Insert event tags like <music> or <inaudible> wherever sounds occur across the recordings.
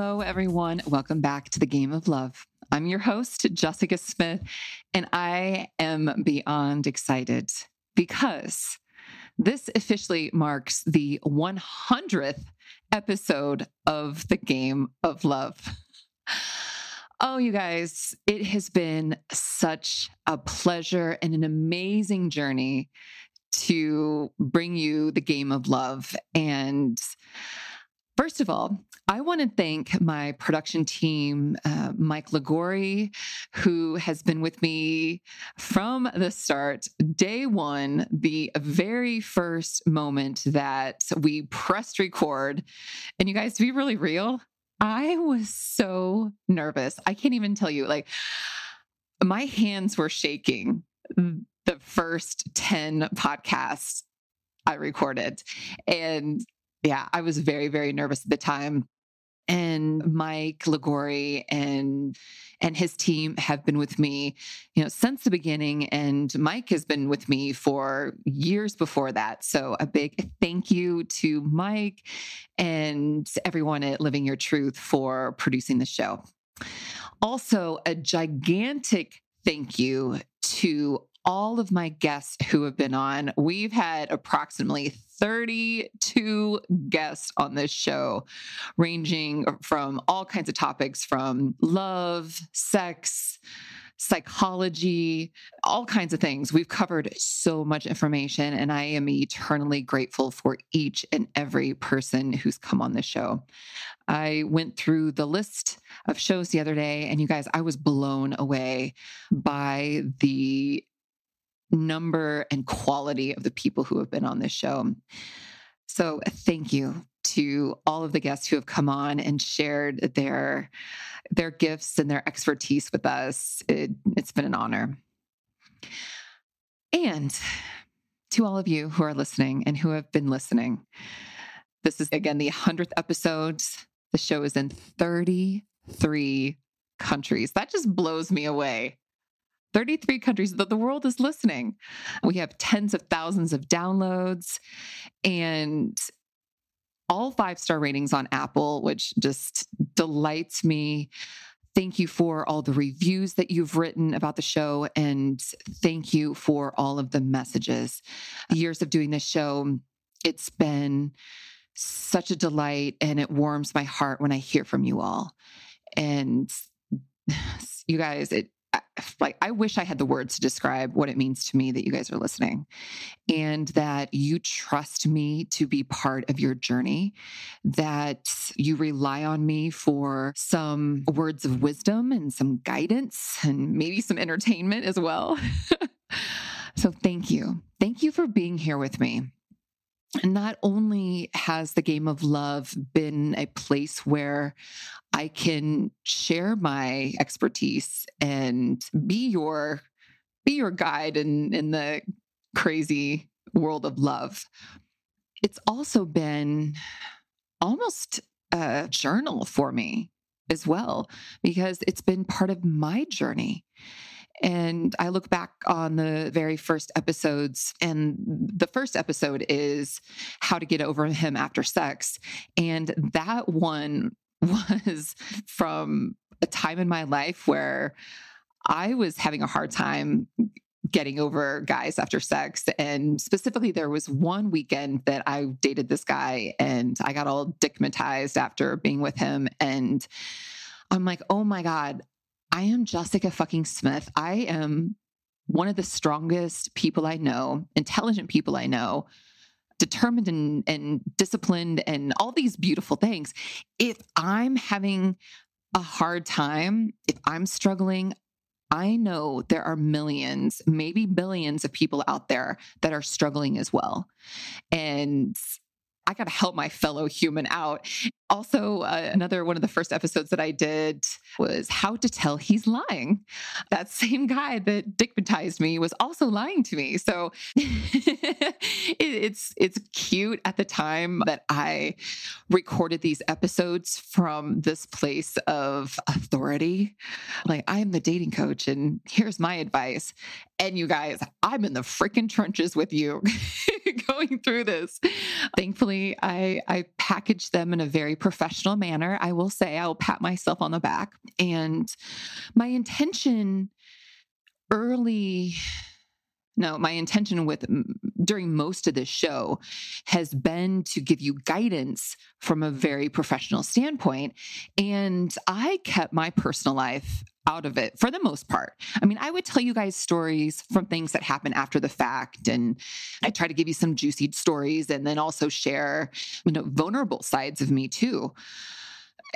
Hello, everyone. Welcome back to the Game of Love. I'm your host, Jessica Smith, and I am beyond excited because this officially marks the 100th episode of the Game of Love. Oh, you guys, it has been such a pleasure and an amazing journey to bring you the game of love. And First of all, I want to thank my production team, uh, Mike Lagori, who has been with me from the start, day one, the very first moment that we pressed record. And you guys, to be really real, I was so nervous. I can't even tell you, like, my hands were shaking the first 10 podcasts I recorded. And yeah, I was very, very nervous at the time. And Mike Lagori and and his team have been with me, you know, since the beginning. And Mike has been with me for years before that. So a big thank you to Mike and everyone at Living Your Truth for producing the show. Also, a gigantic thank you to all of my guests who have been on. We've had approximately 32 guests on this show, ranging from all kinds of topics from love, sex, psychology, all kinds of things. We've covered so much information, and I am eternally grateful for each and every person who's come on the show. I went through the list of shows the other day, and you guys, I was blown away by the number and quality of the people who have been on this show. So, thank you to all of the guests who have come on and shared their their gifts and their expertise with us. It, it's been an honor. And to all of you who are listening and who have been listening, this is again the 100th episode. The show is in 33 countries. That just blows me away. 33 countries that the world is listening. We have tens of thousands of downloads and all five star ratings on Apple, which just delights me. Thank you for all the reviews that you've written about the show. And thank you for all of the messages. Years of doing this show, it's been such a delight and it warms my heart when I hear from you all. And <sighs> you guys, it like I wish I had the words to describe what it means to me that you guys are listening and that you trust me to be part of your journey, that you rely on me for some words of wisdom and some guidance and maybe some entertainment as well. <laughs> so thank you. Thank you for being here with me not only has the game of love been a place where I can share my expertise and be your be your guide in in the crazy world of love. It's also been almost a journal for me as well because it's been part of my journey. And I look back on the very first episodes, and the first episode is how to get over him after sex. And that one <laughs> was from a time in my life where I was having a hard time getting over guys after sex. And specifically, there was one weekend that I dated this guy and I got all dickmatized after being with him. And I'm like, oh my God, I am Jessica fucking Smith. I am one of the strongest people I know, intelligent people I know, determined and, and disciplined, and all these beautiful things. If I'm having a hard time, if I'm struggling, I know there are millions, maybe billions of people out there that are struggling as well. And I got to help my fellow human out. Also, uh, another one of the first episodes that I did was how to tell he's lying. That <laughs> same guy that dickmatized me was also lying to me. So <laughs> it, it's it's cute at the time that I recorded these episodes from this place of authority. Like I am the dating coach, and here's my advice. And you guys, I'm in the freaking trenches with you. <laughs> going through this. Thankfully, I I packaged them in a very professional manner. I will say I will pat myself on the back. And my intention early no, my intention with during most of this show has been to give you guidance from a very professional standpoint. And I kept my personal life out of it for the most part. I mean, I would tell you guys stories from things that happen after the fact. And I try to give you some juicy stories and then also share, you know, vulnerable sides of me too.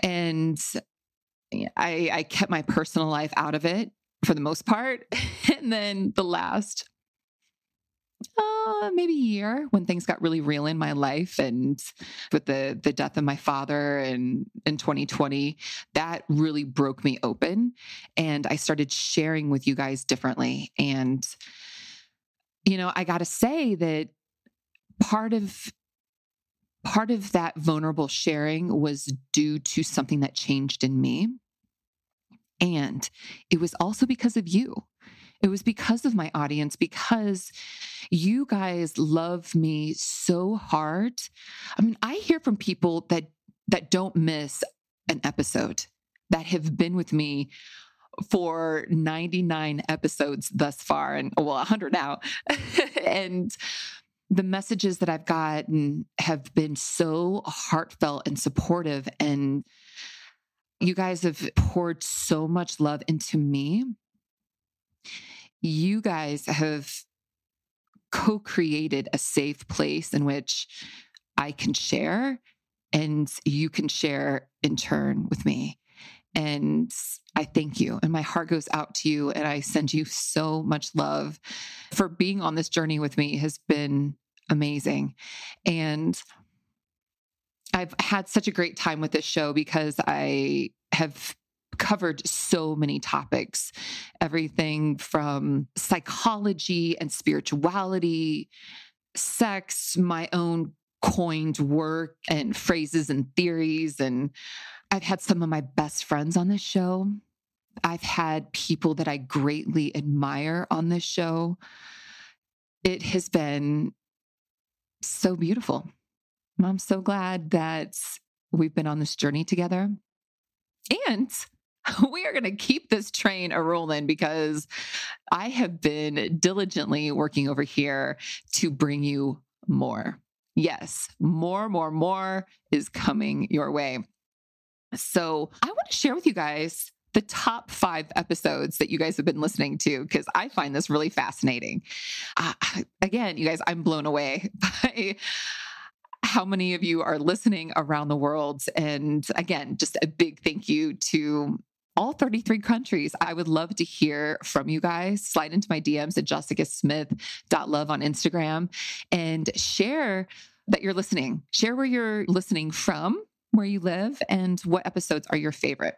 And I, I kept my personal life out of it for the most part. <laughs> And then the last uh, maybe a year when things got really real in my life and with the the death of my father and in 2020 that really broke me open and I started sharing with you guys differently and you know I got to say that part of part of that vulnerable sharing was due to something that changed in me and it was also because of you it was because of my audience, because you guys love me so hard. I mean, I hear from people that that don't miss an episode that have been with me for 99 episodes thus far and well 100 now <laughs> and the messages that I've gotten have been so heartfelt and supportive and you guys have poured so much love into me you guys have co created a safe place in which I can share and you can share in turn with me. And I thank you. And my heart goes out to you. And I send you so much love for being on this journey with me has been amazing. And I've had such a great time with this show because I have covered so many topics everything from psychology and spirituality, sex, my own coined work and phrases and theories. And I've had some of my best friends on this show. I've had people that I greatly admire on this show. It has been so beautiful. I'm so glad that we've been on this journey together. And <laughs> we are going to keep this train a rolling because I have been diligently working over here to bring you more. Yes, more, more, more is coming your way. So I want to share with you guys the top five episodes that you guys have been listening to because I find this really fascinating. Uh, <sighs> again, you guys, I'm blown away <laughs> by how many of you are listening around the world. And again, just a big thank you to all 33 countries. I would love to hear from you guys. Slide into my DMs at jessicasmith.love on Instagram and share that you're listening. Share where you're listening from, where you live, and what episodes are your favorite.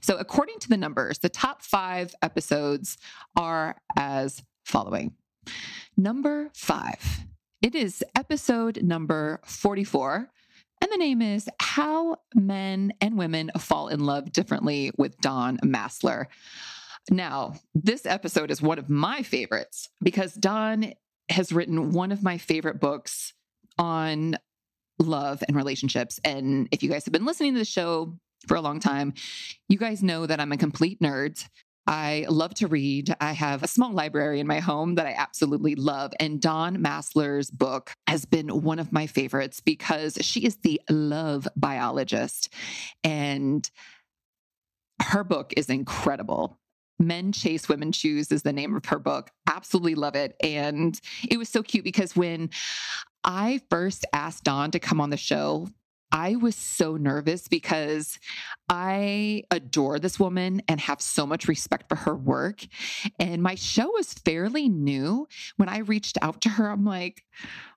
So, according to the numbers, the top five episodes are as following. Number five, it is episode number 44 and the name is How Men and Women Fall in Love Differently with Dawn Maslar. Now, this episode is one of my favorites because Dawn has written one of my favorite books on love and relationships. And if you guys have been listening to the show for a long time, you guys know that I'm a complete nerd. I love to read. I have a small library in my home that I absolutely love. And Dawn Maslar's book has been one of my favorites because she is the love biologist. And her book is incredible. Men Chase, Women Choose is the name of her book. Absolutely love it. And it was so cute because when I first asked Dawn to come on the show, I was so nervous because I adore this woman and have so much respect for her work. And my show was fairly new. When I reached out to her, I'm like,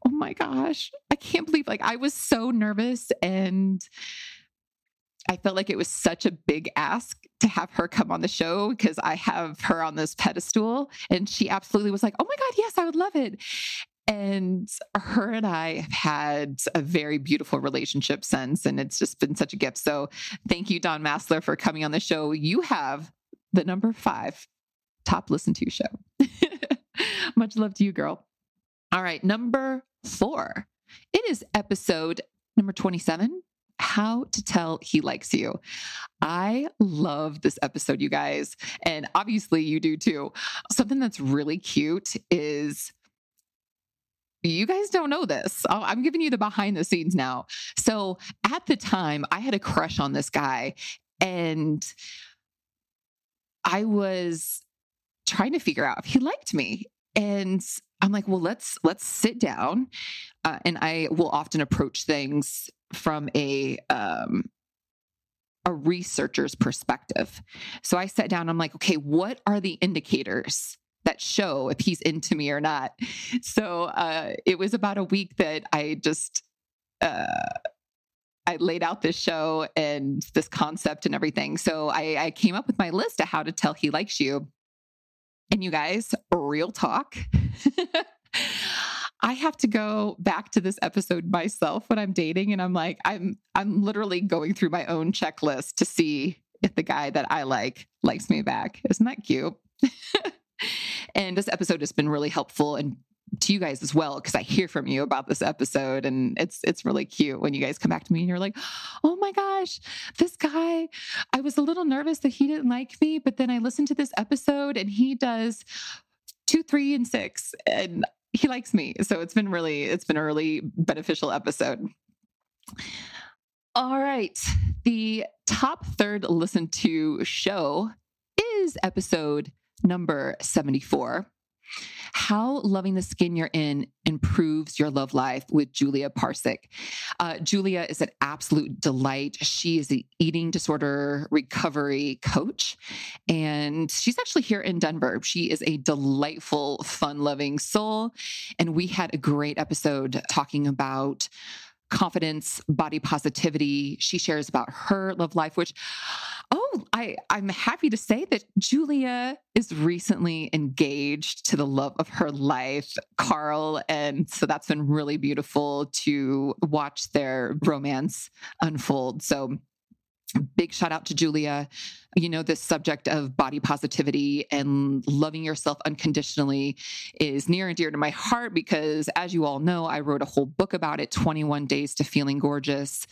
oh my gosh, I can't believe like I was so nervous and I felt like it was such a big ask to have her come on the show because I have her on this pedestal. And she absolutely was like, oh my God, yes, I would love it. And her and I have had a very beautiful relationship since, and it's just been such a gift. So thank you, Dawn Maslar, for coming on the show. You have the number five top listen to show. <laughs> Much love to you, girl. All right, number four. It is episode number 27 How to Tell He Likes You. I love this episode, you guys. And obviously, you do too. Something that's really cute is you guys don't know this. I'm giving you the behind the scenes now. So at the time, I had a crush on this guy and I was trying to figure out if he liked me. And I'm like, well, let's let's sit down. Uh, and I will often approach things from a um, a researcher's perspective. So I sat down. I'm like, okay, what are the indicators that show if he's into me or not? So uh, it was about a week that I just. Uh, I laid out this show and this concept and everything. So I, I came up with my list of how to tell he likes you. And you guys, real talk. <laughs> I have to go back to this episode myself when I'm dating and I'm like I'm I'm literally going through my own checklist to see if the guy that I like likes me back. Isn't that cute? <laughs> and this episode has been really helpful and to you guys as well because I hear from you about this episode and it's it's really cute when you guys come back to me and you're like, "Oh my gosh, this guy, I was a little nervous that he didn't like me, but then I listened to this episode and he does 2, 3 and 6 and he likes me." So it's been really it's been a really beneficial episode. All right. The top third listened to show is episode number 74 how Loving the Skin You're In Improves Your Love Life with Julia Parsick. Uh, Julia is an absolute delight. She is an eating disorder recovery coach, and she's actually here in Denver. She is a delightful, fun loving soul. And we had a great episode talking about confidence, body positivity. She shares about her love life, which, oh, I, I'm happy to say that Julia is recently engaged to the love of her life, Carl. And so that's been really beautiful to watch their romance unfold. So big shout out to Julia. You know, this subject of body positivity and loving yourself unconditionally is near and dear to my heart because, as you all know, I wrote a whole book about it 21 Days to Feeling Gorgeous.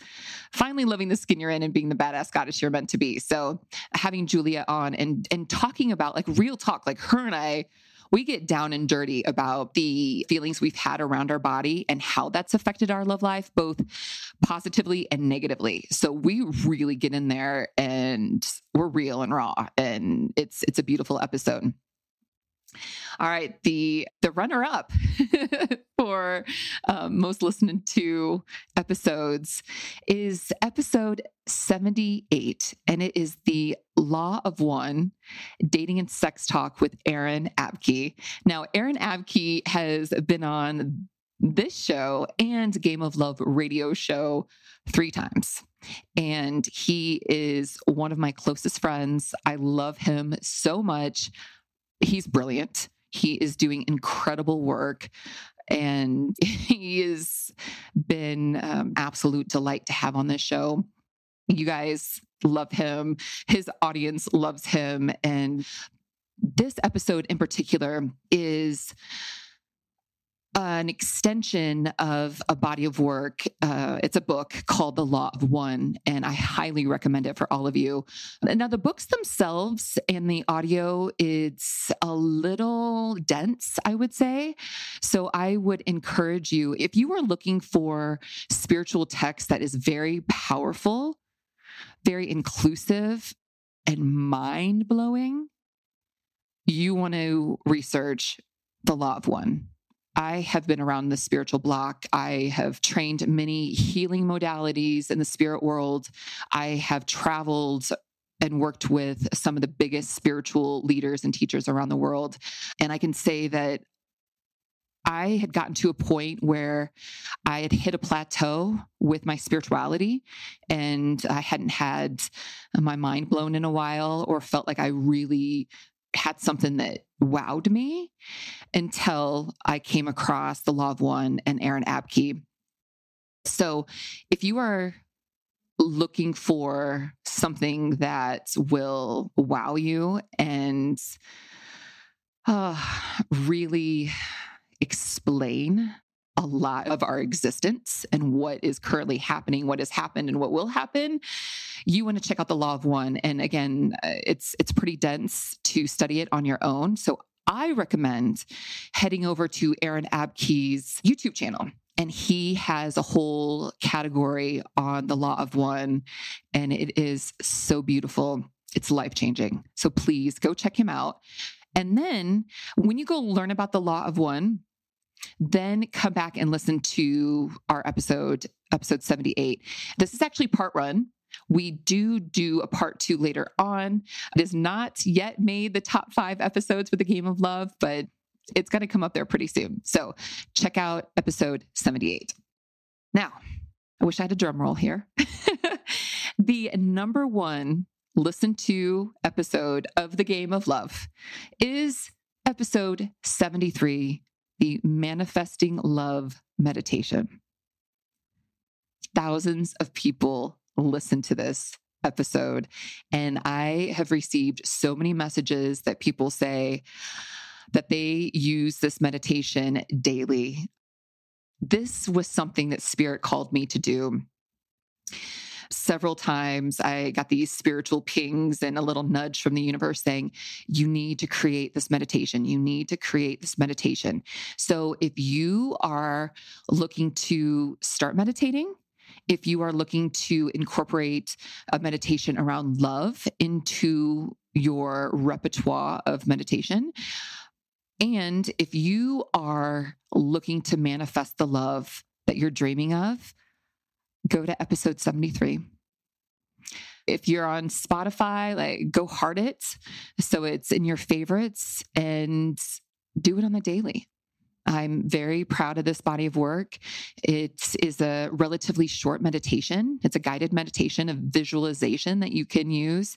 Finally, living the skin you're in and being the badass goddess you're meant to be. So, having Julia on and, and talking about like real talk, like her and I we get down and dirty about the feelings we've had around our body and how that's affected our love life, both positively and negatively. So we really get in there and we're real and raw. And it's it's a beautiful episode. All right, the the runner up <laughs> for um, most listened to episodes is episode 78, and it is the Law of One Dating and Sex Talk with Aaron Abke. Now, Aaron Abke has been on this show and Game of Love radio show three times. And he is one of my closest friends. I love him so much. He's brilliant. He is doing incredible work and <laughs> he has been um, absolute delight to have on this show. You guys love him. His audience loves him. And this episode in particular is an extension of a body of work. Uh, it's a book called The Law of One, and I highly recommend it for all of you. Now, the books themselves and the audio, it's a little dense, I would say. So I would encourage you, if you are looking for spiritual text that is very powerful, very inclusive, and mind blowing, you want to research The Law of One I have been around the spiritual block. I have trained many healing modalities in the spirit world. I have traveled and worked with some of the biggest spiritual leaders and teachers around the world. And I can say that I had gotten to a point where I had hit a plateau with my spirituality and I hadn't had my mind blown in a while or felt like I really had something that wowed me until I came across The Law of One and Aaron Abke. So if you are looking for something that will wow you and uh, really explain a lot of our existence and what is currently happening, what has happened, and what will happen, you want to check out the Law of One. And again, uh, it's it's pretty dense to study it on your own. So I recommend heading over to Aaron Abke's YouTube channel. And he has a whole category on the law of one, and it is so beautiful. It's life changing. So please go check him out. And then when you go learn about the law of one, then come back and listen to our episode, episode 78. This is actually part one. We do do a part two later on. It has not yet made the top five episodes for the game of love, but it's going to come up there pretty soon. So check out episode 78. Now, I wish I had a drum roll here. <laughs> the number one listen to episode of the game of love is episode 73 the manifesting love meditation. Thousands of people listen to this episode, and I have received so many messages that people say that they use this meditation daily. This was something that Spirit called me to do several times I got these spiritual pings and a little nudge from the universe saying, you need to create this meditation. You need to create this meditation. So if you are looking to start meditating, if you are looking to incorporate a meditation around love into your repertoire of meditation, and if you are looking to manifest the love that you're dreaming of, go to episode 73. If you're on Spotify, like go heart it. So it's in your favorites and do it on the daily. I'm very proud of this body of work. It is a relatively short meditation. It's a guided meditation of visualization that you can use.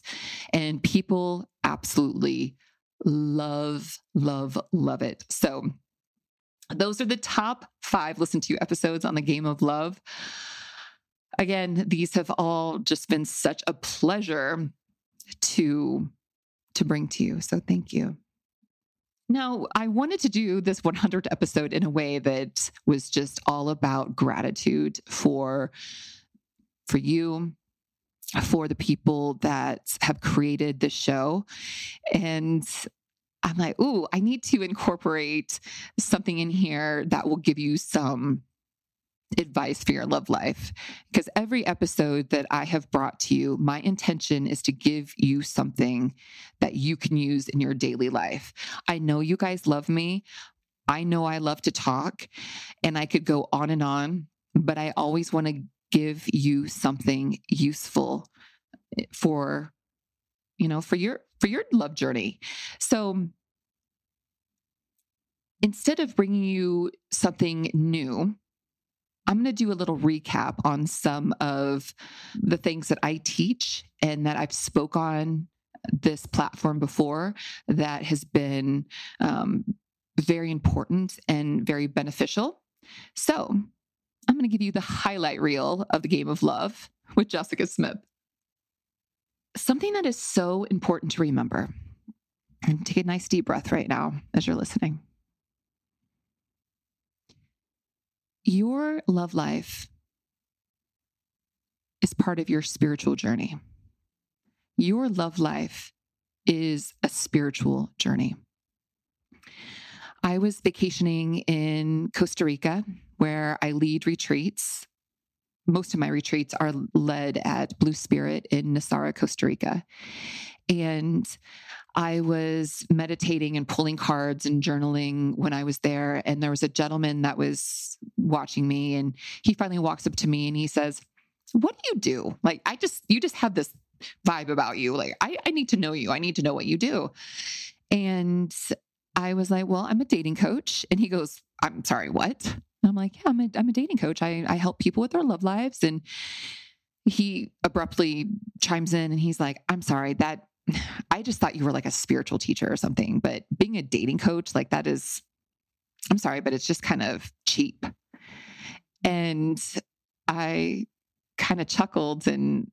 And people absolutely love, love, love it. So, those are the top five listen to episodes on the game of love. Again, these have all just been such a pleasure to to bring to you. So thank you. Now, I wanted to do this 100th episode in a way that was just all about gratitude for for you, for the people that have created this show. And I'm like, ooh, I need to incorporate something in here that will give you some advice for your love life. Because every episode that I have brought to you, my intention is to give you something that you can use in your daily life. I know you guys love me. I know I love to talk and I could go on and on, but I always want to give you something useful eh, for you know for your for your love journey. So instead of bringing you something new, I'm going to do a little recap on some of the things that I teach and that I've spoke on this platform before that has been um, very important and very beneficial. So I'm going to give you the highlight reel of the game of love with Jessica Smith. Something that is so important to remember, and take a nice deep breath right now as you're listening. Your love life is part of your spiritual journey. Your love life is a spiritual journey. I was vacationing in Costa Rica where I lead retreats. Most of my retreats are led at Blue Spirit in Nosara, Costa Rica. And I was meditating and pulling cards and journaling when I was there. And there was a gentleman that was watching me, and he finally walks up to me and he says, What do you do? Like, I just, you just have this vibe about you. Like, I, I need to know you. I need to know what you do. And I was like, Well, I'm a dating coach. And he goes, I'm sorry, what? And I'm like, Yeah, I'm a, I'm a dating coach. I, I help people with their love lives. And he abruptly chimes in and he's like, I'm sorry, that <sighs> I just thought you were like a spiritual teacher or something, but being a dating coach, like that is, I'm sorry, but it's just kind of cheap. And I kind of chuckled and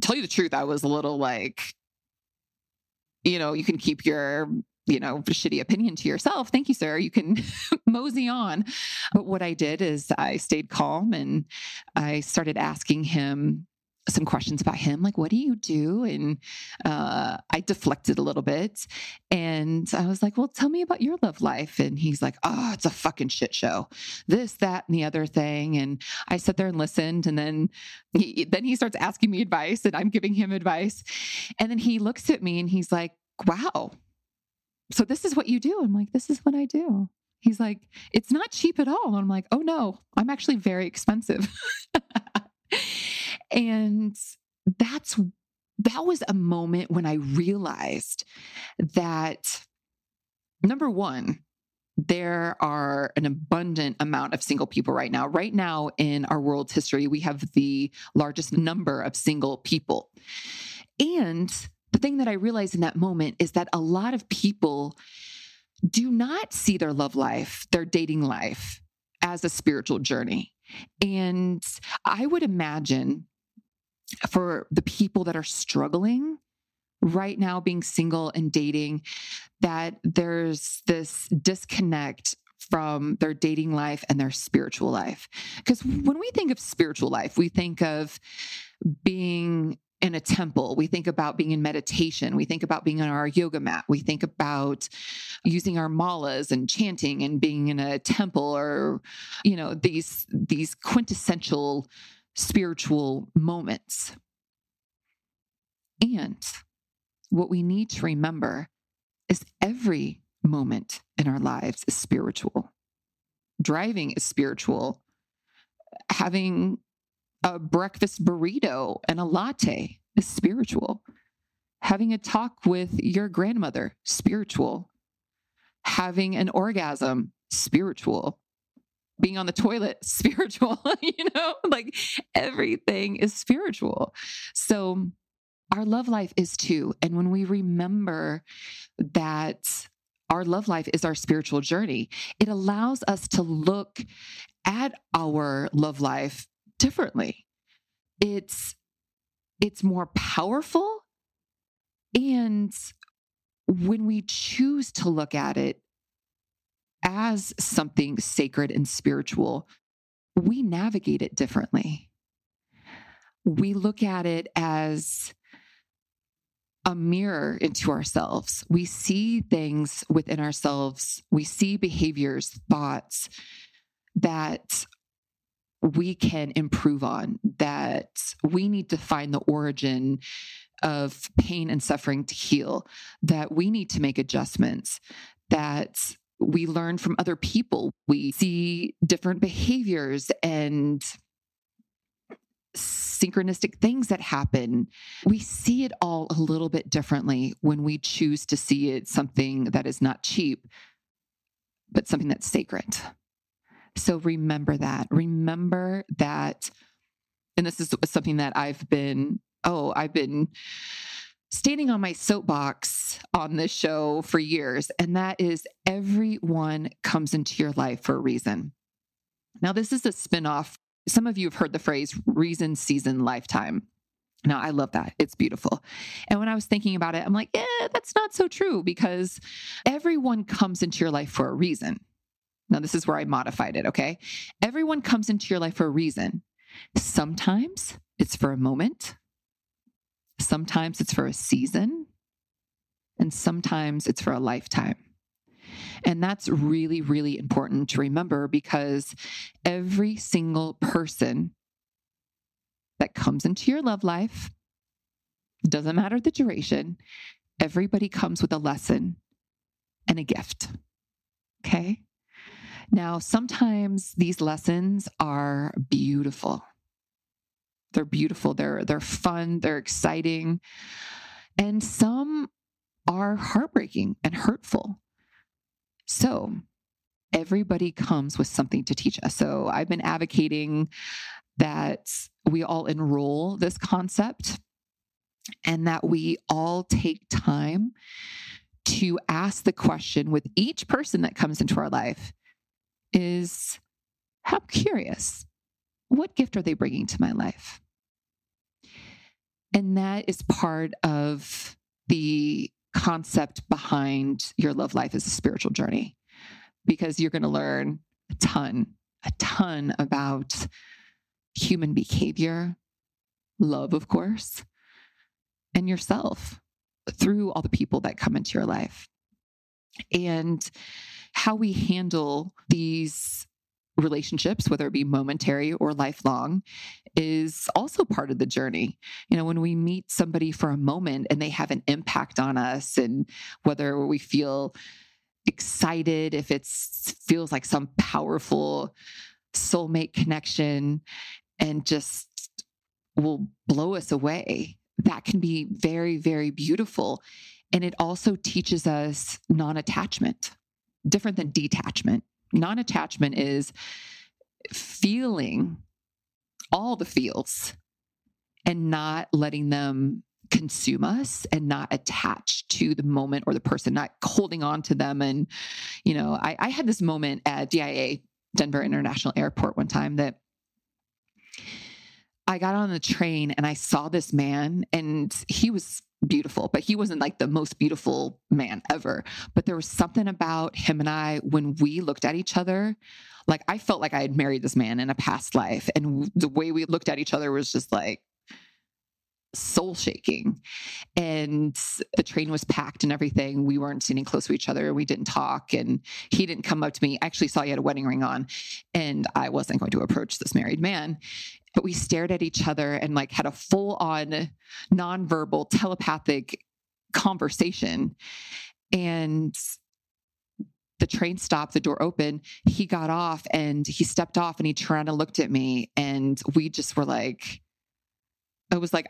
tell you the truth, I was a little like, you know, you can keep your you know, shitty opinion to yourself, thank you, sir. You can <laughs> mosey on. But what I did is I stayed calm and I started asking him some questions about him, like, what do you do? And uh, I deflected a little bit. And I was like, well, tell me about your love life. And he's like, oh, it's a fucking shit show. This, that, and the other thing. And I sat there and listened. And then he, then he starts asking me advice and I'm giving him advice. And then he looks at me and he's like, wow. So this is what you do. I'm like, this is what I do. He's like, it's not cheap at all. And I'm like, oh no, I'm actually very expensive. <laughs> And that's that was a moment when I realized that number one, there are an abundant amount of single people right now. Right now, in our world's history, we have the largest number of single people. And the thing that I realized in that moment is that a lot of people do not see their love life, their dating life, as a spiritual journey. And I would imagine for the people that are struggling right now being single and dating that there's this disconnect from their dating life and their spiritual life because when we think of spiritual life we think of being in a temple. We think about being in meditation. We think about being on our yoga mat. We think about using our malas and chanting and being in a temple or, you know, these these quintessential spiritual moments. And what we need to remember is every moment in our lives is spiritual. Driving is spiritual. Having a breakfast burrito and a latte is spiritual. Having a talk with your grandmother, spiritual. Having an orgasm, spiritual being on the toilet <laughs> spiritual <laughs> you know like everything is spiritual so our love life is too and when we remember that our love life is our spiritual journey it allows us to look at our love life differently it's it's more powerful and when we choose to look at it as something sacred and spiritual, we navigate it differently. We look at it as a mirror into ourselves. We see things within ourselves, we see behaviors, thoughts that we can improve on, that we need to find the origin of pain and suffering to heal, that we need to make adjustments, that we learn from other people. We see different behaviors and synchronistic things that happen. We see it all a little bit differently when we choose to see it something that is not cheap, but something that's sacred. So remember that. Remember that. And this is something that I've been, oh, I've been standing on my soapbox on this show for years, and that is everyone comes into your life for a reason. Now, this is a spinoff. Some of you have heard the phrase reason, season, lifetime. Now, I love that. It's beautiful. And when I was thinking about it, I'm like, yeah, that's not so true because everyone comes into your life for a reason. Now, this is where I modified it, okay? Everyone comes into your life for a reason. Sometimes it's for a moment, Sometimes it's for a season, and sometimes it's for a lifetime. And that's really, really important to remember because every single person that comes into your love life, doesn't matter the duration, everybody comes with a lesson and a gift. Okay. Now, sometimes these lessons are beautiful. They're beautiful. They're they're fun. They're exciting. And some are heartbreaking and hurtful. So, everybody comes with something to teach us. So, I've been advocating that we all enroll this concept and that we all take time to ask the question with each person that comes into our life is how curious what gift are they bringing to my life and that is part of the concept behind your love life is a spiritual journey because you're going to learn a ton, a ton about human behavior, love, of course, and yourself through all the people that come into your life. And how we handle these relationships, whether it be momentary or lifelong, is also part of the journey. You know, when we meet somebody for a moment and they have an impact on us, and whether we feel excited, if it feels like some powerful soulmate connection and just will blow us away, that can be very, very beautiful. And it also teaches us non attachment, different than detachment. Non attachment is feeling all the feels and not letting them consume us and not attach to the moment or the person, not holding on to them. And, you know, I, I had this moment at DIA, Denver International Airport, one time that I got on the train and I saw this man, and he was beautiful, but he wasn't like the most beautiful man ever. But there was something about him and I when we looked at each other, like I felt like I had married this man in a past life. And the way we looked at each other was just like, soul shaking. And the train was packed and everything. We weren't sitting close to each other. We didn't talk. And he didn't come up to me. I actually saw he had a wedding ring on. And I wasn't going to approach this married man but we stared at each other and like had a full on nonverbal telepathic conversation. And the train stopped, the door opened. He got off and he stepped off and he turned and looked at me. And we just were like, I was like,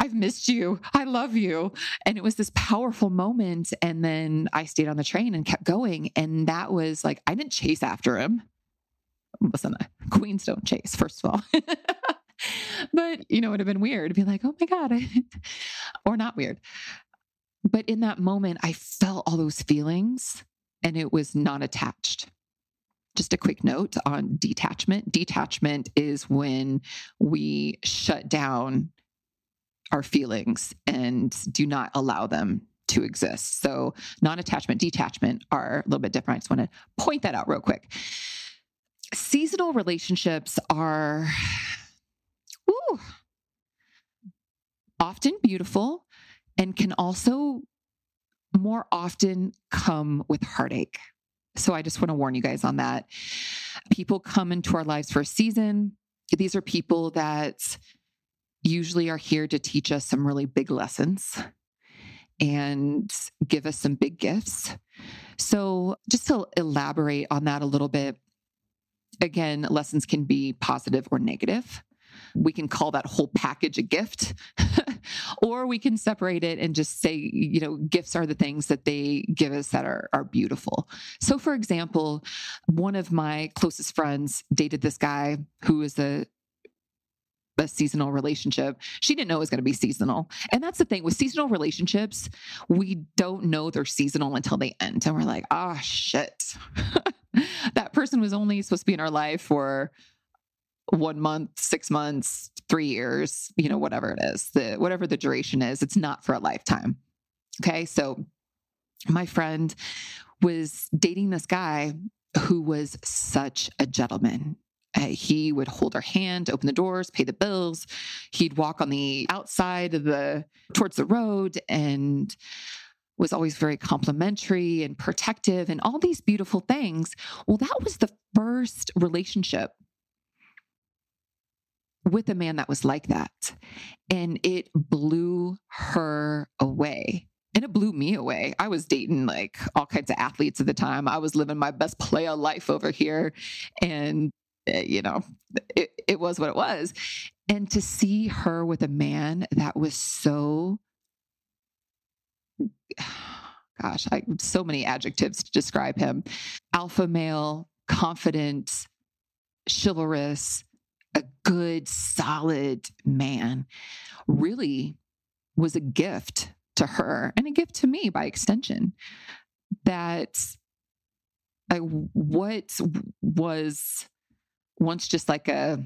I've missed you. I love you. And it was this powerful moment. And then I stayed on the train and kept going. And that was like, I didn't chase after him listen, queens don't chase, first of all. <laughs> but, you know, it would have been weird to be like, oh my God, <laughs> or not weird. But in that moment, I felt all those feelings and it was not attached. Just a quick note on detachment. Detachment is when we shut down our feelings and do not allow them to exist. So, non attachment, detachment are a little bit different. I just want to point that out real quick seasonal relationships are ooh, often beautiful and can also more often come with heartache. So I just want to warn you guys on that. People come into our lives for a season. These are people that usually are here to teach us some really big lessons and give us some big gifts. So, just to elaborate on that a little bit, again, lessons can be positive or negative. We can call that whole package a gift, <laughs> or we can separate it and just say, you know, gifts are the things that they give us that are, are beautiful. So, for example, one of my closest friends dated this guy who is a a seasonal relationship. She didn't know it was going to be seasonal. And that's the thing with seasonal relationships, we don't know they're seasonal until they end. And we're like, oh, shit. <laughs> that person was only supposed to be in our life for one month, six months, three years, you know, whatever it is, the whatever the duration is, it's not for a lifetime. Okay. So my friend was dating this guy who was such a gentleman. Uh, he would hold her hand, open the doors, pay the bills. He'd walk on the outside of the towards the road and was always very complimentary and protective and all these beautiful things. Well, that was the first relationship with a man that was like that. And it blew her away. And it blew me away. I was dating like all kinds of athletes at the time. I was living my best playa life over here. And, eh, you know, it, it was what it was. And to see her with a man that was so gosh, I, so many adjectives to describe him alpha male, confident, chivalrous, a good, solid man, really was a gift to her and a gift to me by extension. That I, what was once just like a,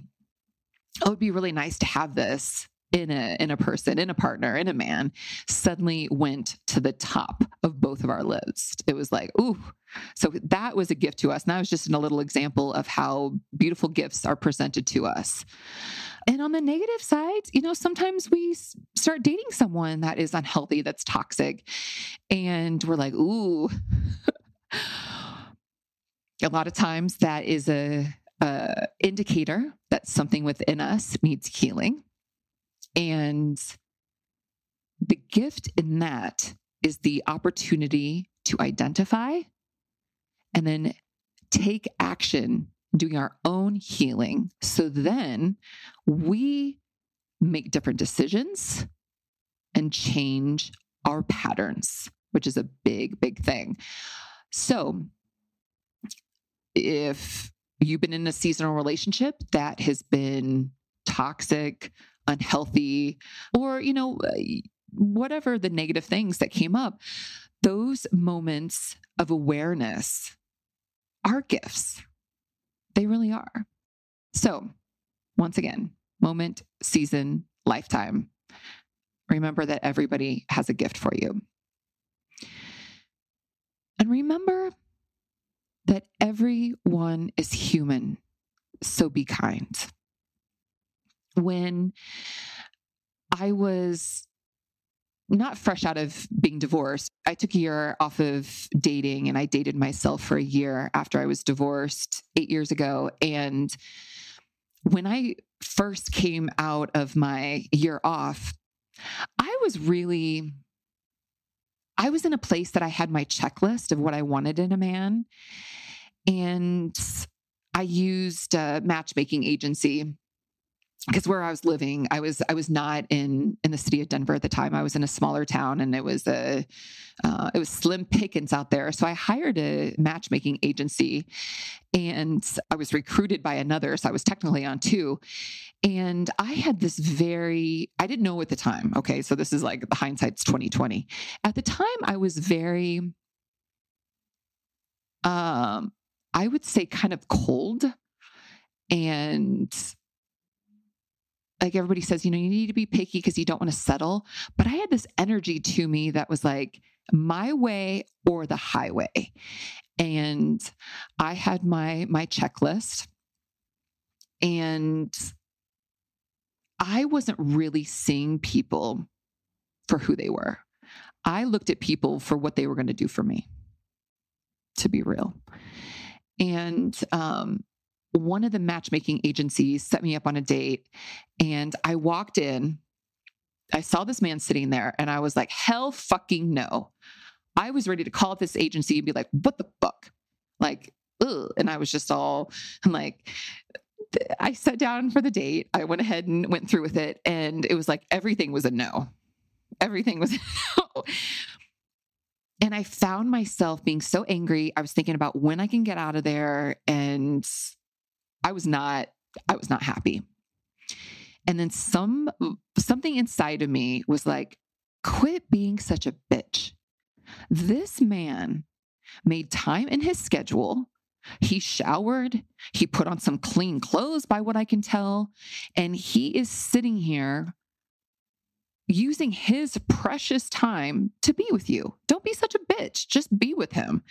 oh, it would be really nice to have this in a in a person, in a partner, in a man, suddenly went to the top of both of our lists. It was like, ooh. So that was a gift to us. And that was just a little example of how beautiful gifts are presented to us. And on the negative side, you know, sometimes we start dating someone that is unhealthy, that's toxic, and we're like, ooh. a lot of times that is a, a indicator that something within us needs healing. And the gift in that is the opportunity to identify and then take action doing our own healing. So then we make different decisions and change our patterns, which is a big, big thing. So if you've been in a seasonal relationship that has been toxic, unhealthy, or, you know, uh, whatever the negative things that came up, those moments of awareness are gifts. They really are. So, once again, moment, season, lifetime. Remember that everybody has a gift for you. And remember that everyone is human. So be kind. When I was not fresh out of being divorced. I took a year off of dating and I dated myself for a year after I was divorced eight years ago. And when I first came out of my year off, I was really, I was in a place that I had my checklist of what I wanted in a man. And I used a matchmaking agency because where I was living, I was I was not in in the city of Denver at the time. I was in a smaller town, and it was a uh, it was slim pickings out there. So I hired a matchmaking agency, and I was recruited by another. So I was technically on two, and I had this very I didn't know at the time. Okay, so this is like the hindsight's twenty twenty. At the time, I was very um I would say kind of cold and like everybody says, you know, you need to be picky because you don't want to settle. But I had this energy to me that was like my way or the highway. And I had my my checklist and I wasn't really seeing people for who they were. I looked at people for what they were going to do for me, to be real. And um, one of the matchmaking agencies set me up on a date and I walked in. I saw this man sitting there and I was like, hell fucking no. I was ready to call up this agency and be like, what the fuck? Like, ugh. And I was just all I'm like, I sat down for the date. I went ahead and went through with it. And it was like everything was a no. Everything was <laughs> no. And I found myself being so angry. I was thinking about when I can get out of there and I was not I was not happy. And then some something inside of me was like quit being such a bitch. This man made time in his schedule. He showered, he put on some clean clothes by what I can tell, and he is sitting here using his precious time to be with you. Don't be such a bitch. Just be with him.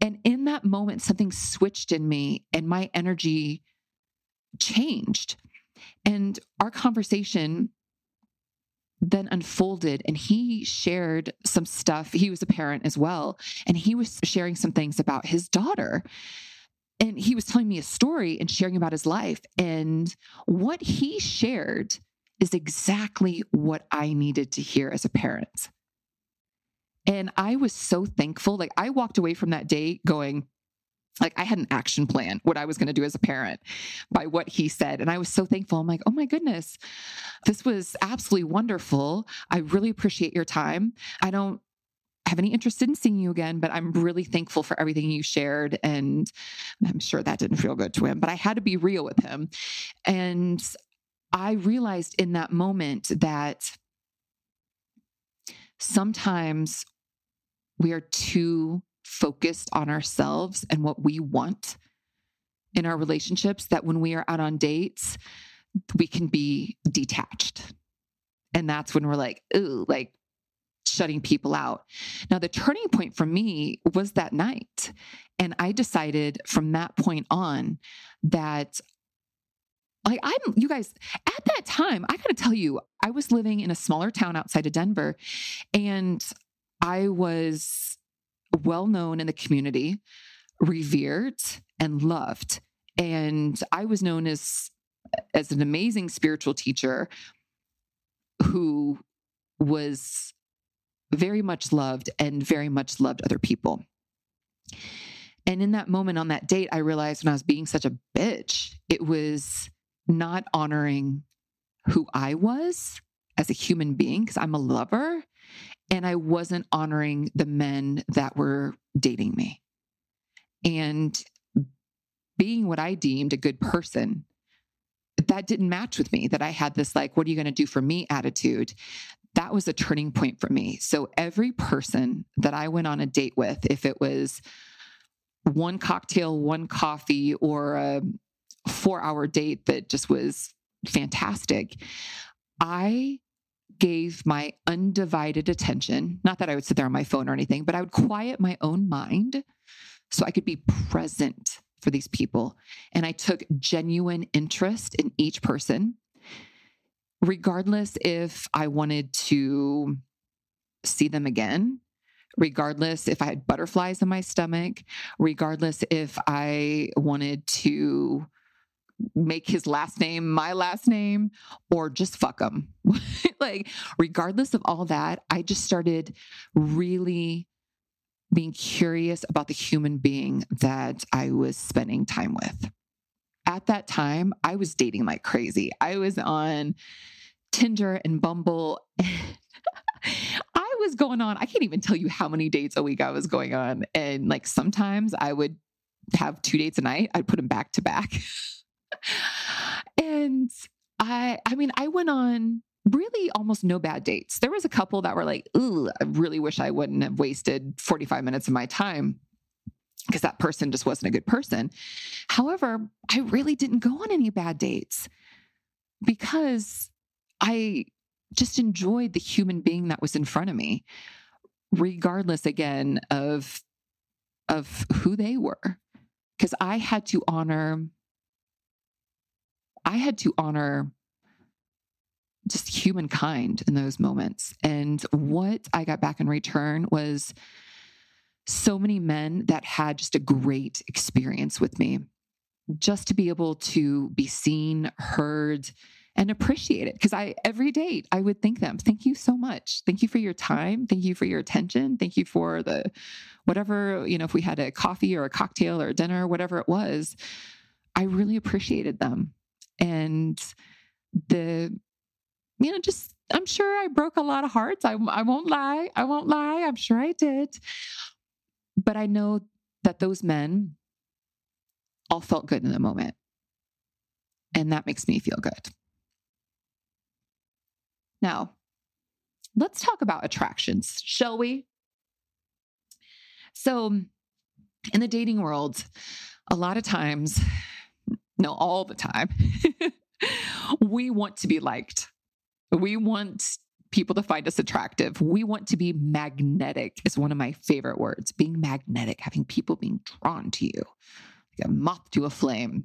And in that moment, something switched in me and my energy changed. And our conversation then unfolded and he shared some stuff. He was a parent as well. And he was sharing some things about his daughter. And he was telling me a story and sharing about his life. And what he shared is exactly what I needed to hear as a parent. And I was so thankful. Like I walked away from that day going, like I had an action plan, what I was going to do as a parent by what he said. And I was so thankful. I'm like, oh my goodness, this was absolutely wonderful. I really appreciate your time. I don't have any interest in seeing you again, but I'm really thankful for everything you shared. And I'm sure that didn't feel good to him, but I had to be real with him. And I realized in that moment that sometimes we are too focused on ourselves and what we want in our relationships that when we are out on dates, we can be detached. And that's when we're like, ooh, like shutting people out. Now, the turning point for me was that night. And I decided from that point on that like I'm you guys at that time I got to tell you I was living in a smaller town outside of Denver and I was well known in the community revered and loved and I was known as as an amazing spiritual teacher who was very much loved and very much loved other people. And in that moment on that date, I realized when I was being such a bitch, it was not honoring who I was as a human being, because I'm a lover, and I wasn't honoring the men that were dating me. And being what I deemed a good person, that didn't match with me, that I had this, like, what are you going to do for me attitude that was a turning point for me. So every person that I went on a date with, if it was one cocktail, one coffee, or a four hour date that just was fantastic, I gave my undivided attention. Not that I would sit there on my phone or anything, but I would quiet my own mind so I could be present for these people. And I took genuine interest in each person regardless if I wanted to see them again, regardless if I had butterflies in my stomach, regardless if I wanted to make his last name my last name or just fuck him. <laughs> like, regardless of all that, I just started really being curious about the human being that I was spending time with at that time, I was dating like crazy. I was on Tinder and Bumble. <laughs> I was going on, I can't even tell you how many dates a week I was going on. And like sometimes I would have two dates a night, I'd put them back to back. <laughs> <laughs> and I, I mean, I went on really almost no bad dates. There was a couple that were like, ooh, I really wish I wouldn't have wasted 45 minutes of my time because that person just wasn't a good person. However, I really didn't go on any bad dates because I just enjoyed the human being that was in front of me, regardless again of of who they were. Because I had to honor, I had to honor just humankind in those moments. And mm-hmm. what I got back in return was so many men that had just a great experience with me. Just to be able to be seen, heard, and appreciate it. Because I, every date, I would thank them. Thank you so much. Thank you for your time. Thank you for your attention. Thank you for the whatever, you know, if we had a coffee or a cocktail or a dinner, whatever it was, I really appreciated them. And the, you know, just, I'm sure I broke a lot of hearts. I, I won't lie. I won't lie. I'm sure I did. But I know that those men all felt good in the moment. And that makes me feel good. Now, let's talk about attractions, shall we? So, in the dating world, a lot of times, no, all the time, <laughs> we want to be liked. We want people to find us attractive. We want to be magnetic, is one of my favorite words. Being magnetic, having people being drawn to you, like a moth to a flame.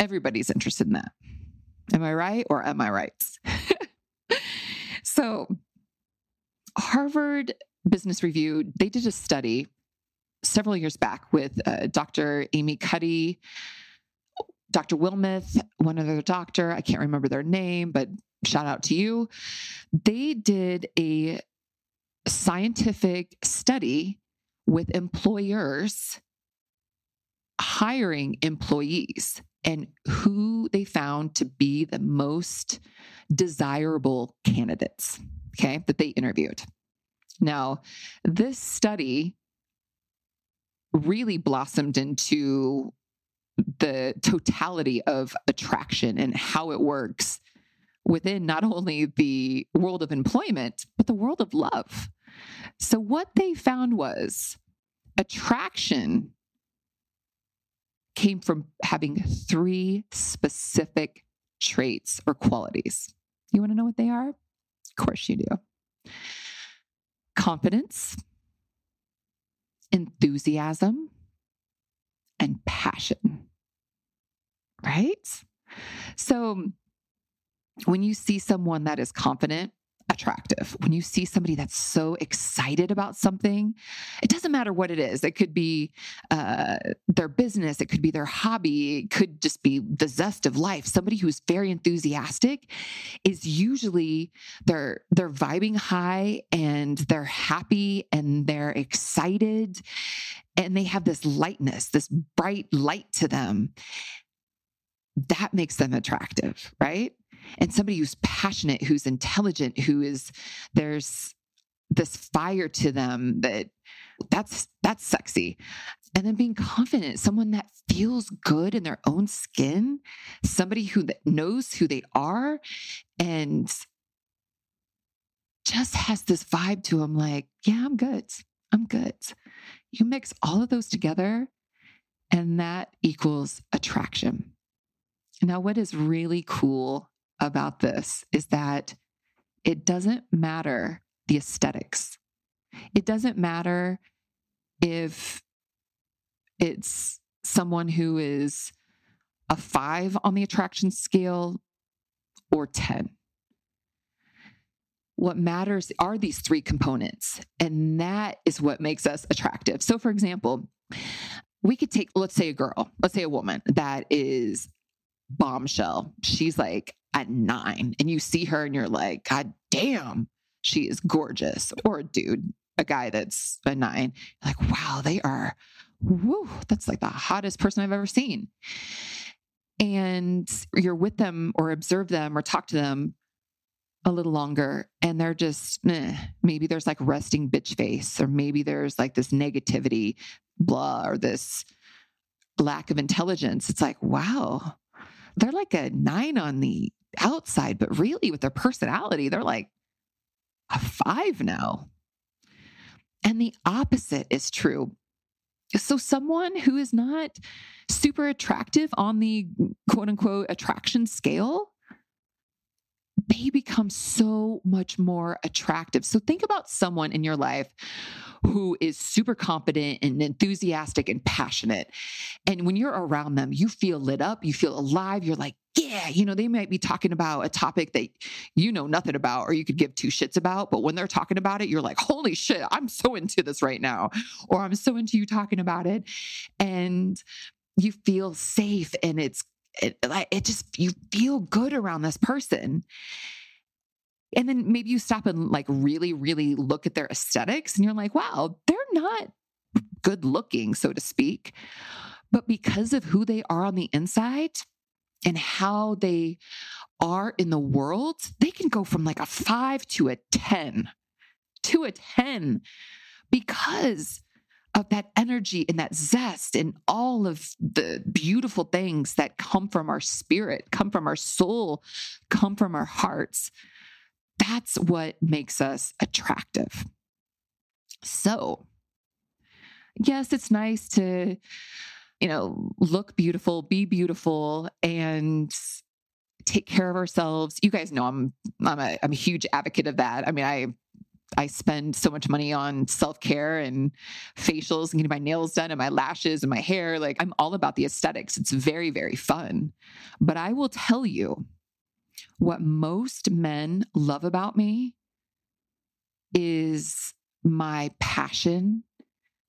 Everybody's interested in that. Am I right or am I right? <laughs> so, Harvard Business Review, they did a study several years back with uh, Dr. Amy Cuddy, Dr. Wilmoth, one other doctor. I can't remember their name, but shout out to you. They did a scientific study with employers hiring employees and who they found to be the most desirable candidates, okay, that they interviewed. Now, this study really blossomed into the totality of attraction and how it works within not only the world of employment, but the world of love. So, what they found was attraction came from having three specific traits or qualities. You want to know what they are? Of course you do. Confidence, enthusiasm, and passion. Right? So when you see someone that is confident, attractive. When you see somebody that's so excited about something, it doesn't matter what it is. It could be uh, their business, it could be their hobby, it could just be the zest of life. Somebody who's very enthusiastic is usually they're they're vibing high and they're happy and they're excited and they have this lightness, this bright light to them. That makes them attractive, right? And somebody who's passionate, who's intelligent, who is there's this fire to them that that's that's sexy. And then being confident someone that feels good in their own skin somebody who knows who they are and just has this vibe to them like yeah i'm good. I'm good. You mix all of those together and that equals attraction. Now what is really cool about this is that it doesn't matter the aesthetics. It doesn't matter if it's someone who is a five on the attraction scale or 10. What matters are these three components, and that is what makes us attractive. So, for example, we could take, let's say, a girl, let's say a woman that is bombshell. She's like at nine and you see her and you're like, God damn, she is gorgeous. Or a dude, a guy that's a nine, like, wow, they are, whoo, that's like the hottest person I've ever seen. And you're with them or observe them or talk to them a little longer and they're just maybe there's like resting bitch face or maybe there's like this negativity blah or this lack of intelligence it's like wow they're like a nine on the outside, but really with their personality, they're like a five now. And the opposite is true. So, someone who is not super attractive on the quote unquote attraction scale, they become so much more attractive. So, think about someone in your life who is super confident and enthusiastic and passionate. And when you're around them, you feel lit up, you feel alive. You're like, yeah, you know, they might be talking about a topic that you know nothing about or you could give two shits about. But when they're talking about it, you're like, holy shit, I'm so into this right now. Or I'm so into you talking about it. And you feel safe and it's it, like it just you feel good around this person and then maybe you stop and like really, really look at their aesthetics and you're like, wow, they're not good looking, so to speak. But because of who they are on the inside and how they are in the world, they can go from like a five to a 10, to a 10 because of that energy and that zest and all of the beautiful things that come from our spirit, come from our soul, come from our hearts. That's what makes us attractive. So, yes, it's nice to, you know, look beautiful, be beautiful, and take care of ourselves. You guys know I'm I'm a I'm a huge advocate of that. I mean, I I spend so much money on self care and facials and getting my nails done and my lashes and my hair. Like, I'm all about the aesthetics. It's very, very fun. But I will tell you what most men love about me is my passion,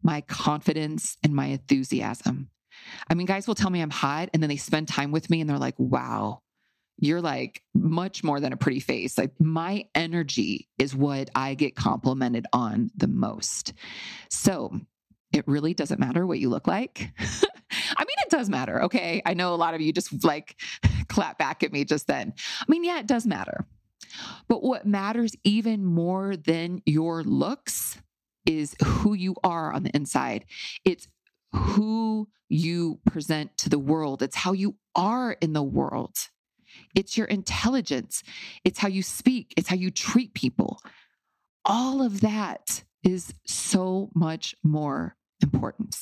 my confidence, and my enthusiasm. I mean, guys will tell me I'm hot and then they spend time with me and they're like, wow, you're like much more than a pretty face. Like my energy is what I get complimented on the most. So it really doesn't matter what you look like. <laughs> I mean, it does matter. Okay. I know a lot of you just like <laughs> clap back at me just then. I mean, yeah, it does matter. But what matters even more than your looks is who you are on the inside. It's who you present to the world, it's how you are in the world. It's your intelligence, it's how you speak, it's how you treat people. All of that is so much more important.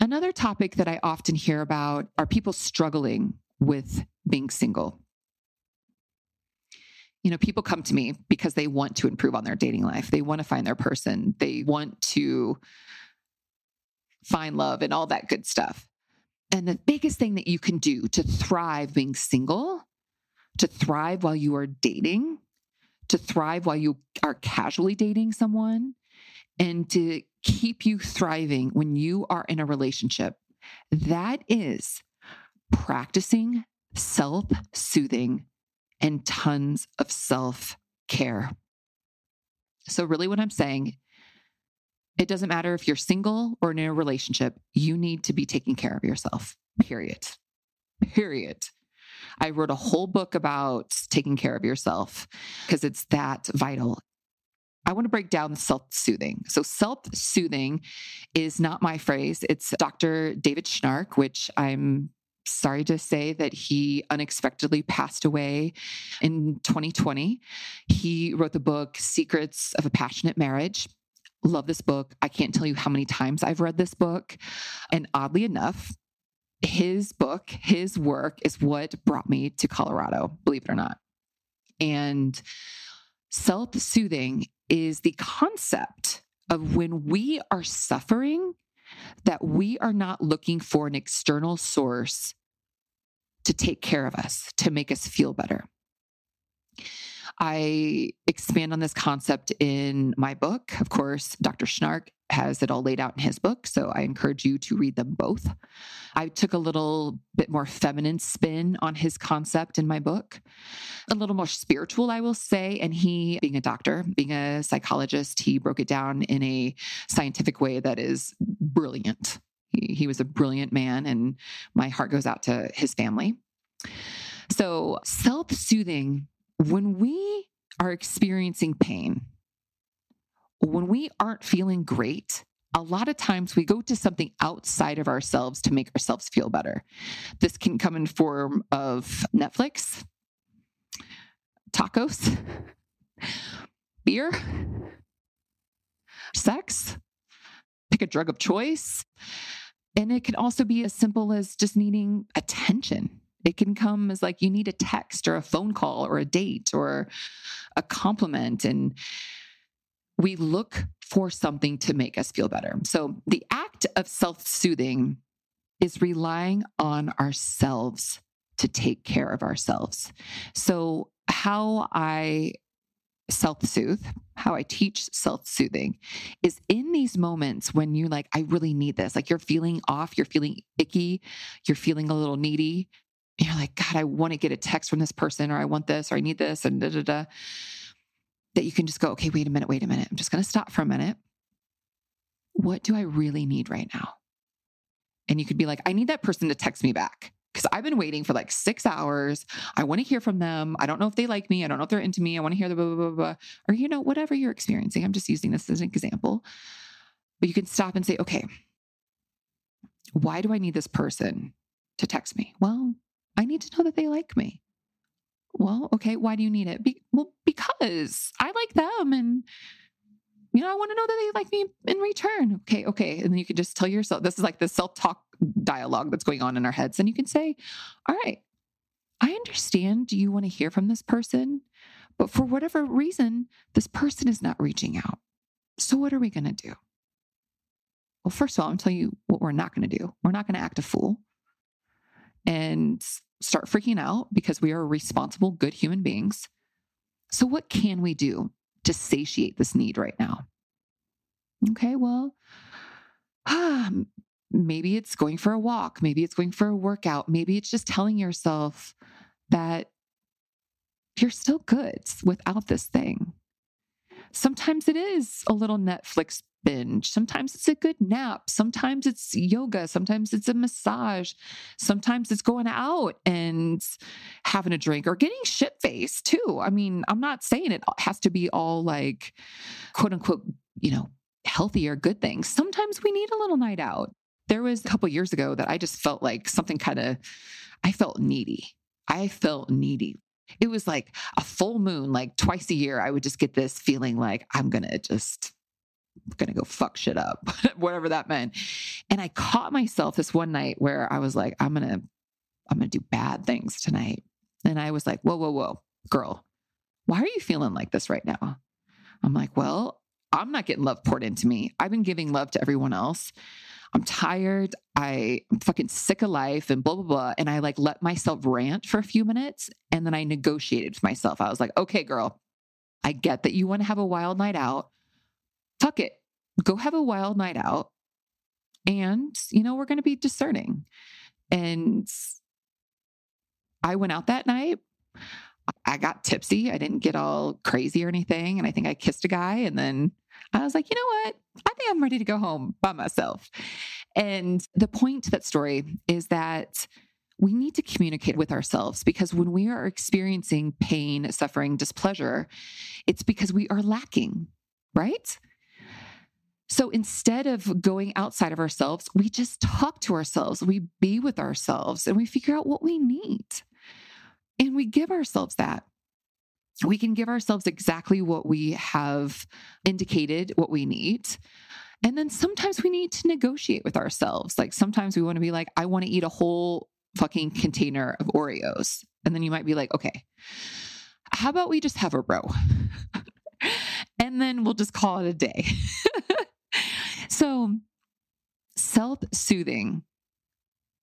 Another topic that I often hear about are people struggling with being single. you know, people come to me because they want to improve on their dating life. They want to find their person. They want to find love and all that good stuff. And the biggest thing that you can do to thrive being single, to thrive while you are dating, to thrive while you are casually dating someone, and to keep you thriving when you are in a relationship, that is practicing self soothing and tons of self care. So, really, what I'm saying, it doesn't matter if you're single or in a relationship, you need to be taking care of yourself, period. Period. I wrote a whole book about taking care of yourself because it's that vital. I want to break down self soothing. So, self soothing is not my phrase. It's Dr. David Schnarch, which I'm sorry to say that he unexpectedly passed away in 2020. He wrote the book Secrets of a Passionate Marriage. Love this book. I can't tell you how many times I've read this book. And oddly enough, his book, his work is what brought me to Colorado, believe it or not. And self soothing is the concept of when we are suffering, that we are not looking for an external source to take care of us, to make us feel better. I expand on this concept in my book. Of course, Dr. Schnarch has it all laid out in his book. So I encourage you to read them both. I took a little bit more feminine spin on his concept in my book, a little more spiritual, I will say. And he, being a doctor, being a psychologist, he broke it down in a scientific way that is brilliant. He, he was a brilliant man, and my heart goes out to his family. So, self soothing, when we are experiencing pain, when we aren't feeling great, a lot of times we go to something outside of ourselves to make ourselves feel better. This can come in form of Netflix, tacos, <laughs> beer, sex, pick a drug of choice. And it can also be as simple as just needing attention. It can come as like you need a text or a phone call or a date or a compliment. And we look for something to make us feel better. So the act of self soothing is relying on ourselves to take care of ourselves. So, how I self soothe, how I teach self soothing is in these moments when you're like, I really need this. Like you're feeling off, you're feeling icky, you're feeling a little needy. You're like, God, I want to get a text from this person, or I want this, or I need this, and da da da that you can just go, okay, wait a minute, wait a minute. I'm just going to stop for a minute. What do I really need right now? And you could be like, I need that person to text me back because I've been waiting for like six hours. I want to hear from them. I don't know if they like me. I don't know if they're into me. I want to hear the blah, blah, blah, blah. Or, you know, whatever you're experiencing. I'm just using this as an example. But you can stop and say, okay, why do I need this person to text me? Well, I need to know that they like me. Well, okay, why do you need it? Be- well, because I like them and you know, I want to know that they like me in return. Okay, okay. And you can just tell yourself this is like the self talk dialogue that's going on in our heads. And you can say, All right, I understand you want to hear from this person, but for whatever reason, this person is not reaching out. So, what are we going to do? Well, first of all, I'm telling you what we're not going to do. We're not going to act a fool and start freaking out because we are responsible, good human beings. So, what can we do to satiate this need right now? Okay, well, <sighs> maybe it's going for a walk, maybe it's going for a workout, maybe it's just telling yourself that you're still good without this thing. Sometimes it is a little Netflix binge. Sometimes it's a good nap. Sometimes it's yoga. Sometimes it's a massage. Sometimes it's going out and having a drink or getting shit faced too. I mean, I'm not saying it has to be all like quote unquote, you know, healthy or good things. Sometimes we need a little night out. There was a couple years ago that I just felt like something kind of, I felt needy. I felt needy. It was like a full moon, like twice a year. I would just get this feeling like I'm going to just going to go fuck shit up, <laughs> whatever that meant. And I caught myself this one night where I was like, I'm going to, I'm going to do bad things tonight. And I was like, whoa, whoa, whoa, girl, Why are you feeling like this right now? I'm like, Well, I'm not getting love poured into me. I've been giving love to everyone else. I'm tired. I, am fucking sick of life and blah, blah, blah. And I like let myself rant for a few minutes and then I negotiated with myself. I was like, okay, girl, I get that you want to have a wild night out. Fuck it. Go have a wild night out. And, you know, we're going to be discerning. And I went out that night. I got tipsy. I didn't get all crazy or anything. And I think I kissed a guy. And then I was like, you know what? I think I'm ready to go home by myself. And the point to that story is that we need to communicate with ourselves because when we are experiencing pain, suffering, displeasure, it's because we are lacking, right? So instead of going outside of ourselves, we just talk to ourselves, we be with ourselves, and we figure out what we need. And we give ourselves that. We can give ourselves exactly what we have indicated, what we need. And then sometimes we need to negotiate with ourselves. Like sometimes we want to be like, I want to eat a whole fucking container of Oreos. And then you might be like, okay, how about we just have a row? <laughs> and then we'll just call it a day. <laughs> so, self soothing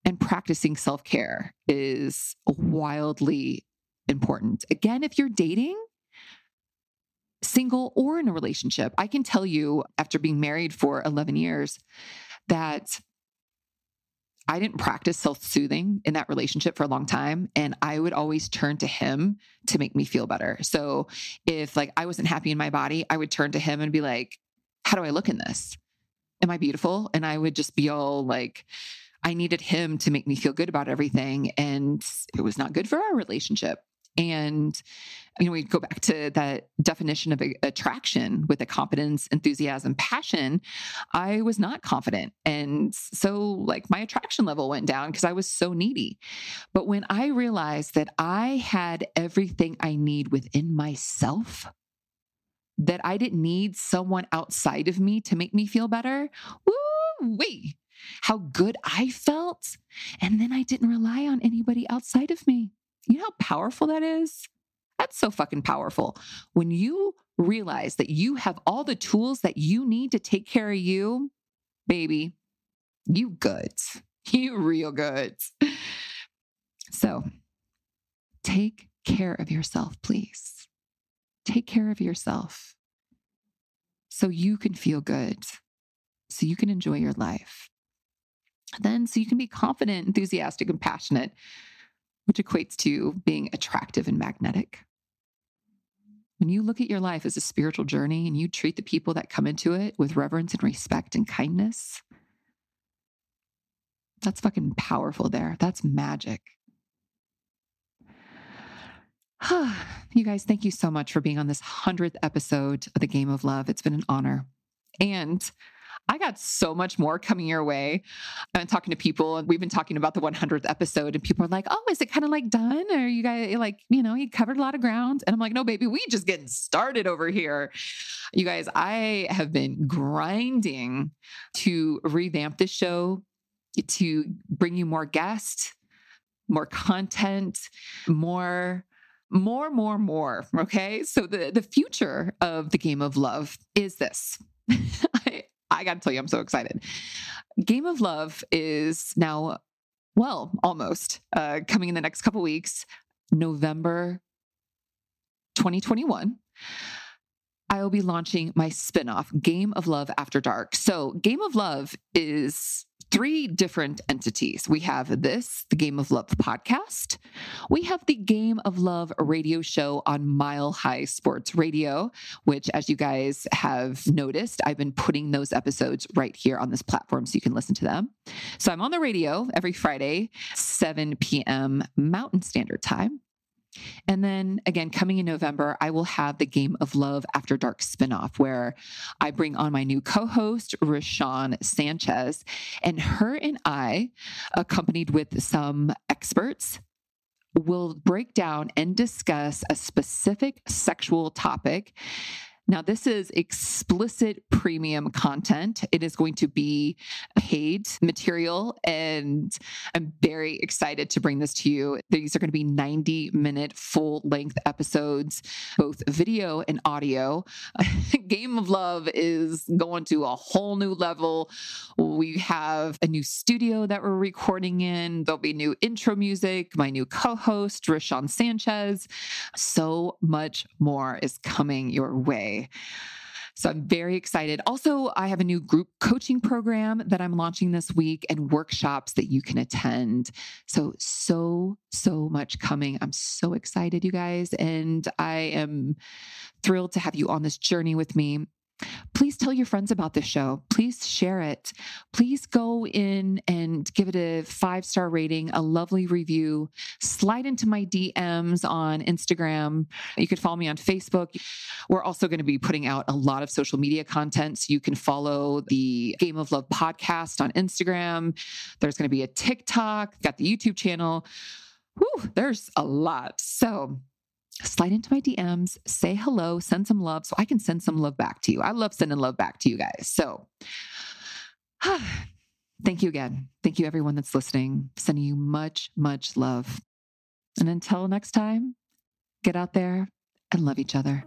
and practicing self care is wildly important. Again, if you're dating, single or in a relationship, I can tell you after being married for 11 years that I didn't practice self soothing in that relationship for a long time. And I would always turn to him to make me feel better. So if like I wasn't happy in my body, I would turn to him and be like, how do I look in this? Am I beautiful? And I would just be all like, I needed him to make me feel good about everything. And it was not good for our relationship. And, you know, we go back to that definition of attraction with a competence, enthusiasm, passion. I was not confident. And so, like, my attraction level went down because I was so needy. But when I realized that I had everything I need within myself, that I didn't need someone outside of me to make me feel better, woo wee, how good I felt. And then I didn't rely on anybody outside of me. You know how powerful that is? That's so fucking powerful. When you realize that you have all the tools that you need to take care of you, baby, you good. <laughs> You real good. So take care of yourself, please. Take care of yourself so you can feel good, so you can enjoy your life then so you can be confident, enthusiastic, and passionate, which equates to being attractive and magnetic. When you look at your life as a spiritual journey and you treat the people that come into it with reverence and respect and kindness, that's fucking powerful there. That's magic. <sighs> you guys, thank you so much for being on this 100th episode of the Game of Love. It's been an honor. And I got so much more coming your way. I'm talking to people, and we've been talking about the 100th episode, and people are like, "Oh, is it kind of like done? Or you guys like, you know, you covered a lot of ground?" And I'm like, "No, baby, we just getting started over here." You guys, I have been grinding to revamp this show, to bring you more guests, more content, more more more more okay so the the future of the game of love is this <laughs> I, got to tell you, I'm so excited. Game of Love is now, well, almost uh, coming in the next couple weeks, November 2021. I will be launching my spinoff, Game of Love After Dark. So, Game of Love is three different entities. We have this, the Game of Love podcast. We have the Game of Love radio show on Mile High Sports Radio, which, as you guys have noticed, I've been putting those episodes right here on this platform so you can listen to them. So I'm on the radio every Friday, 7 p.m. Mountain Standard Time. And then again, coming in November, I will have the Game of Love After Dark spinoff where I bring on my new co host, Rashawn Sanchez, and her and I, accompanied with some experts, will break down and discuss a specific sexual topic Now, this is explicit premium content. It is going to be paid material, and I'm very excited to bring this to you. These are going to be 90 minute full length episodes, both video and audio. <laughs> Game of Love is going to a whole new level. We have a new studio that we're recording in, there'll be new intro music, my new co host, Rashawn Sanchez. So much more is coming your way. So I'm very excited. Also, I have a new group coaching program that I'm launching this week and workshops that you can attend. So, so, so much coming. I'm so excited, you guys. And I am thrilled to have you on this journey with me. Please tell your friends about this show. Please share it. Please go in and give it a five star rating, a lovely review. Slide into my DMs on Instagram. You can follow me on Facebook. We're also going to be putting out a lot of social media content. So you can follow the Game of Love podcast on Instagram. There's going to be a TikTok, got the YouTube channel. Whew, there's a lot. So slide into my DMs, say hello, send some love so I can send some love back to you. I love sending love back to you guys. So, <sighs> thank you again. Thank you, everyone that's listening. Sending you much, much love. And until next time, get out there and love each other.